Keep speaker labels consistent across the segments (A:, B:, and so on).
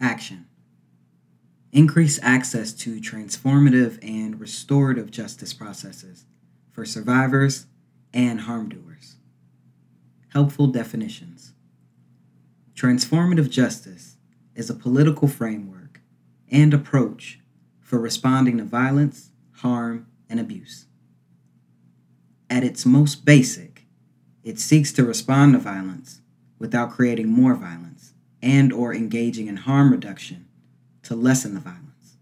A: Action Increase access to transformative and restorative justice processes for survivors and harm doers. Helpful definitions Transformative justice is a political framework and approach for responding to violence, harm, and abuse. At its most basic, it seeks to respond to violence without creating more violence and or engaging in harm reduction to lessen the violence.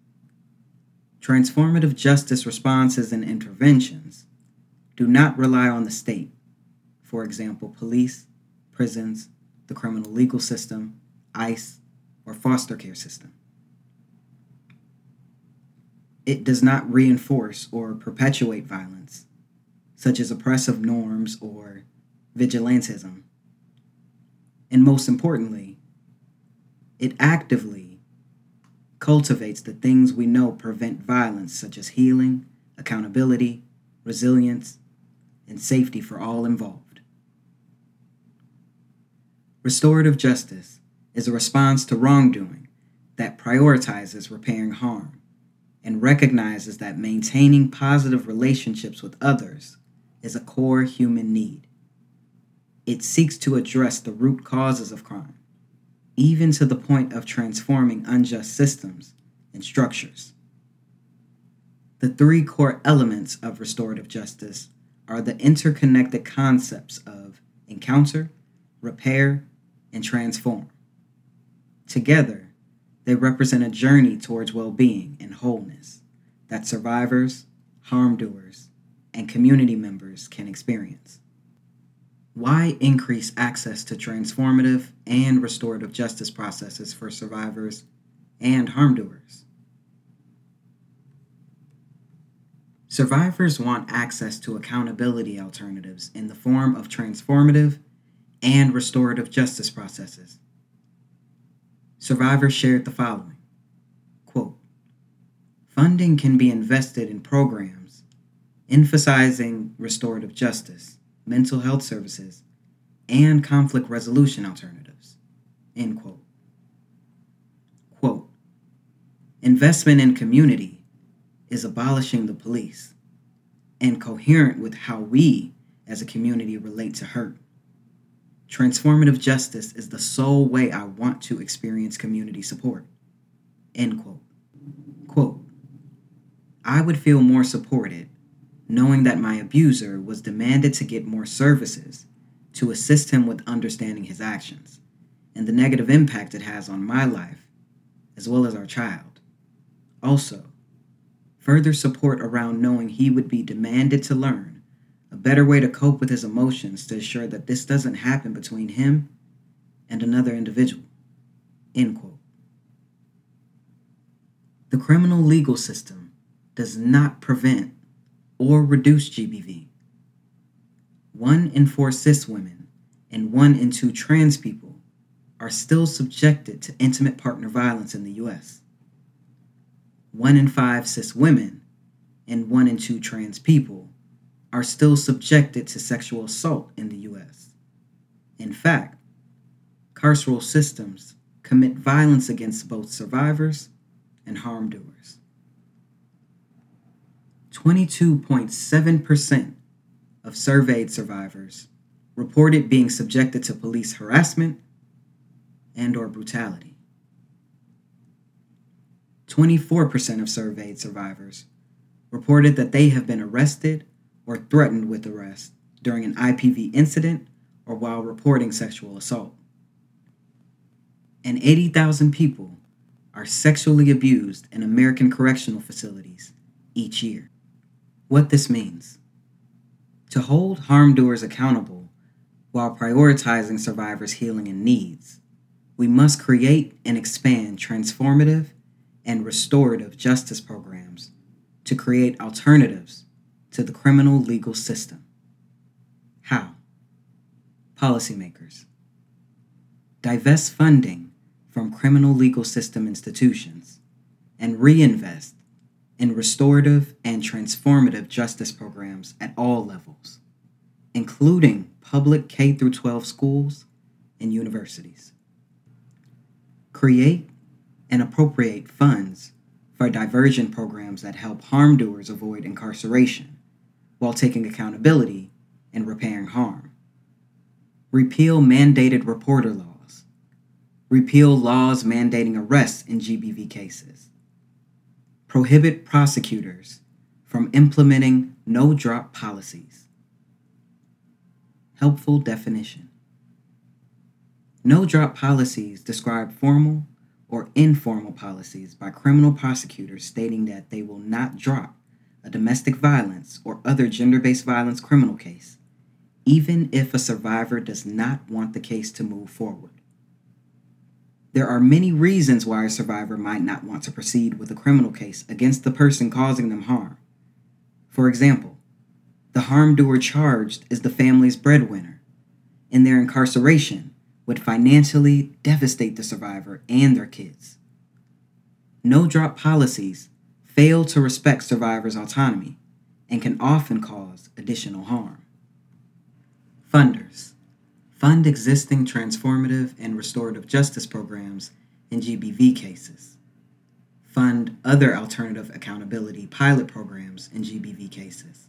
A: Transformative justice responses and interventions do not rely on the state, for example, police, prisons, the criminal legal system, ICE, or foster care system. It does not reinforce or perpetuate violence, such as oppressive norms or vigilantism. And most importantly, it actively cultivates the things we know prevent violence, such as healing, accountability, resilience, and safety for all involved. Restorative justice is a response to wrongdoing that prioritizes repairing harm and recognizes that maintaining positive relationships with others is a core human need. It seeks to address the root causes of crime, even to the point of transforming unjust systems and structures. The three core elements of restorative justice are the interconnected concepts of encounter, repair, and transform. Together, they represent a journey towards well being and wholeness that survivors, harm doers, and community members can experience. Why increase access to transformative and restorative justice processes for survivors and harm doers? Survivors want access to accountability alternatives in the form of transformative and restorative justice processes survivors shared the following quote, Funding can be invested in programs emphasizing restorative justice, mental health services, and conflict resolution alternatives. End quote. Quote, Investment in community is abolishing the police and coherent with how we as a community relate to hurt. Transformative justice is the sole way I want to experience community support. End quote. Quote, I would feel more supported knowing that my abuser was demanded to get more services to assist him with understanding his actions and the negative impact it has on my life as well as our child. Also, further support around knowing he would be demanded to learn a better way to cope with his emotions to ensure that this doesn't happen between him and another individual. End quote. The criminal legal system does not prevent or reduce GBV. One in four cis women and one in two trans people are still subjected to intimate partner violence in the US. One in five cis women and one in two trans people are still subjected to sexual assault in the U.S. In fact, carceral systems commit violence against both survivors and harm doers. 22.7% of surveyed survivors reported being subjected to police harassment and or brutality. 24% of surveyed survivors reported that they have been arrested or threatened with arrest during an IPV incident or while reporting sexual assault. And 80,000 people are sexually abused in American correctional facilities each year. What this means to hold harm doers accountable while prioritizing survivors' healing and needs, we must create and expand transformative and restorative justice programs to create alternatives to the criminal legal system. How? Policymakers. Divest funding from criminal legal system institutions and reinvest in restorative and transformative justice programs at all levels, including public K 12 schools and universities. Create and appropriate funds for diversion programs that help harm doers avoid incarceration while taking accountability and repairing harm. Repeal mandated reporter laws. Repeal laws mandating arrests in GBV cases. Prohibit prosecutors from implementing no drop policies. Helpful definition No drop policies describe formal or informal policies by criminal prosecutors stating that they will not drop a domestic violence or other gender based violence criminal case, even if a survivor does not want the case to move forward. There are many reasons why a survivor might not want to proceed with a criminal case against the person causing them harm. For example, the harm doer charged is the family's breadwinner, and their incarceration would financially devastate the survivor and their kids. No drop policies fail to respect survivors' autonomy and can often cause additional harm. Funders fund existing transformative and restorative justice programs in GBV cases. Fund other alternative accountability pilot programs in GBV cases.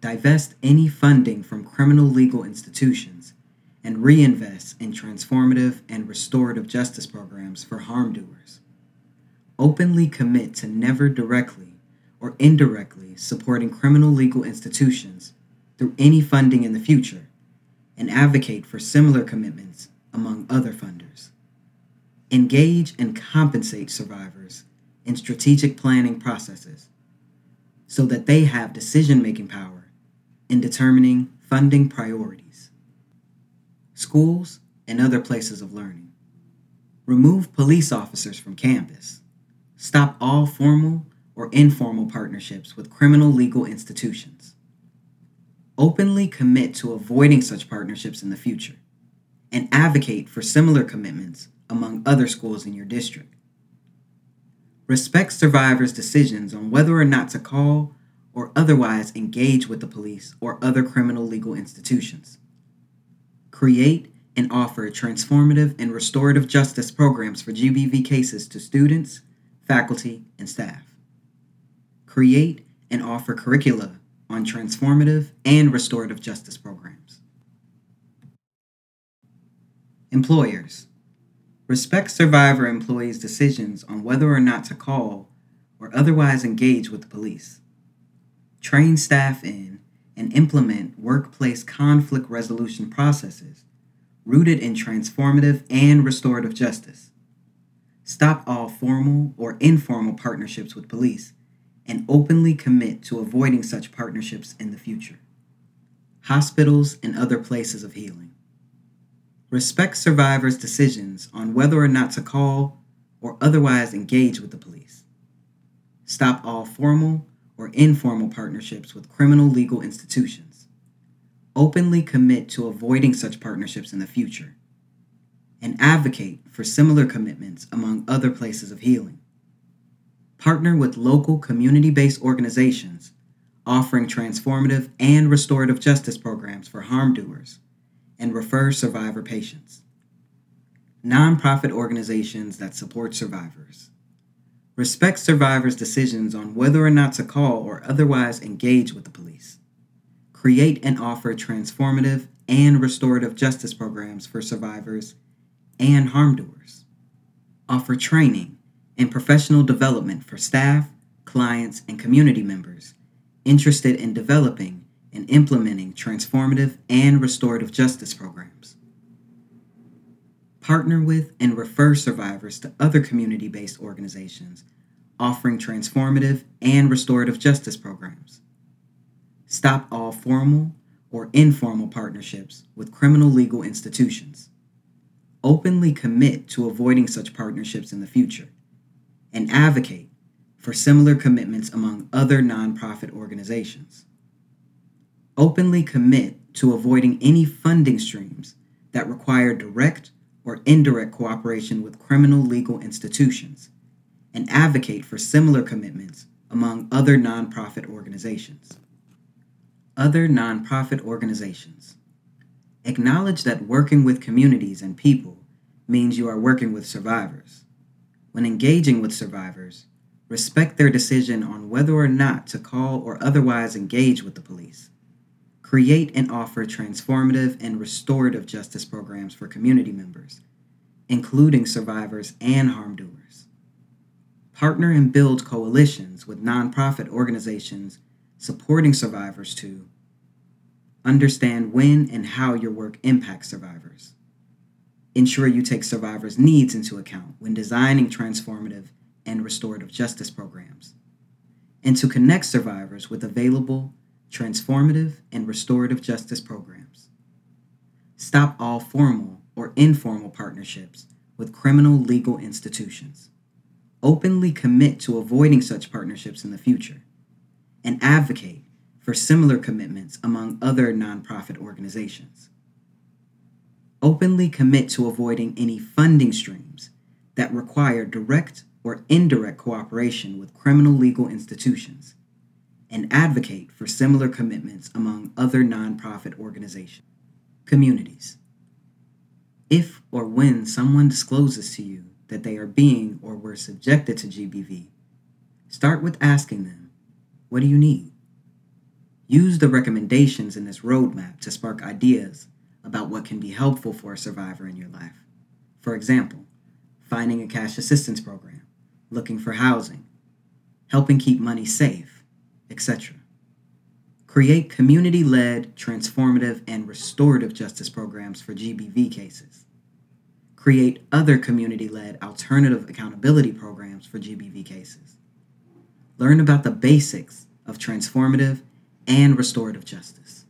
A: Divest any funding from criminal legal institutions and reinvest in transformative and restorative justice programs for harm doers. Openly commit to never directly or indirectly supporting criminal legal institutions through any funding in the future, and advocate for similar commitments among other funders. Engage and compensate survivors in strategic planning processes so that they have decision making power in determining funding priorities schools, and other places of learning. Remove police officers from campus. Stop all formal or informal partnerships with criminal legal institutions. Openly commit to avoiding such partnerships in the future and advocate for similar commitments among other schools in your district. Respect survivors' decisions on whether or not to call or otherwise engage with the police or other criminal legal institutions create, and offer transformative and restorative justice programs for GBV cases to students, faculty, and staff. Create and offer curricula on transformative and restorative justice programs. Employers respect survivor employees' decisions on whether or not to call or otherwise engage with the police. Train staff in and implement workplace conflict resolution processes rooted in transformative and restorative justice. Stop all formal or informal partnerships with police and openly commit to avoiding such partnerships in the future. Hospitals and other places of healing. Respect survivors' decisions on whether or not to call or otherwise engage with the police. Stop all formal or informal partnerships with criminal legal institutions. Openly commit to avoiding such partnerships in the future. And advocate for similar commitments among other places of healing. Partner with local community based organizations offering transformative and restorative justice programs for harm doers and refer survivor patients. Nonprofit organizations that support survivors Respect survivors' decisions on whether or not to call or otherwise engage with the police. Create and offer transformative and restorative justice programs for survivors and harm doers. Offer training and professional development for staff, clients, and community members interested in developing and implementing transformative and restorative justice programs. Partner with and refer survivors to other community based organizations offering transformative and restorative justice programs. Stop all formal or informal partnerships with criminal legal institutions. Openly commit to avoiding such partnerships in the future and advocate for similar commitments among other nonprofit organizations. Openly commit to avoiding any funding streams that require direct or indirect cooperation with criminal legal institutions, and advocate for similar commitments among other nonprofit organizations. Other nonprofit organizations. Acknowledge that working with communities and people means you are working with survivors. When engaging with survivors, respect their decision on whether or not to call or otherwise engage with the police. Create and offer transformative and restorative justice programs for community members, including survivors and harm doers. Partner and build coalitions with nonprofit organizations supporting survivors to understand when and how your work impacts survivors. Ensure you take survivors' needs into account when designing transformative and restorative justice programs, and to connect survivors with available transformative and restorative justice programs. Stop all formal or informal partnerships with criminal legal institutions. Openly commit to avoiding such partnerships in the future, and advocate for similar commitments among other nonprofit organizations. Openly commit to avoiding any funding streams that require direct or indirect cooperation with criminal legal institutions and advocate for similar commitments among other nonprofit organizations. Communities. If or when someone discloses to you that they are being or were subjected to GBV, start with asking them, What do you need? Use the recommendations in this roadmap to spark ideas about what can be helpful for a survivor in your life. For example, finding a cash assistance program looking for housing, helping keep money safe, etc. Create community led, transformative, and restorative justice programs for GBV cases. Create other community led alternative accountability programs for GBV cases. Learn about the basics of transformative and restorative justice.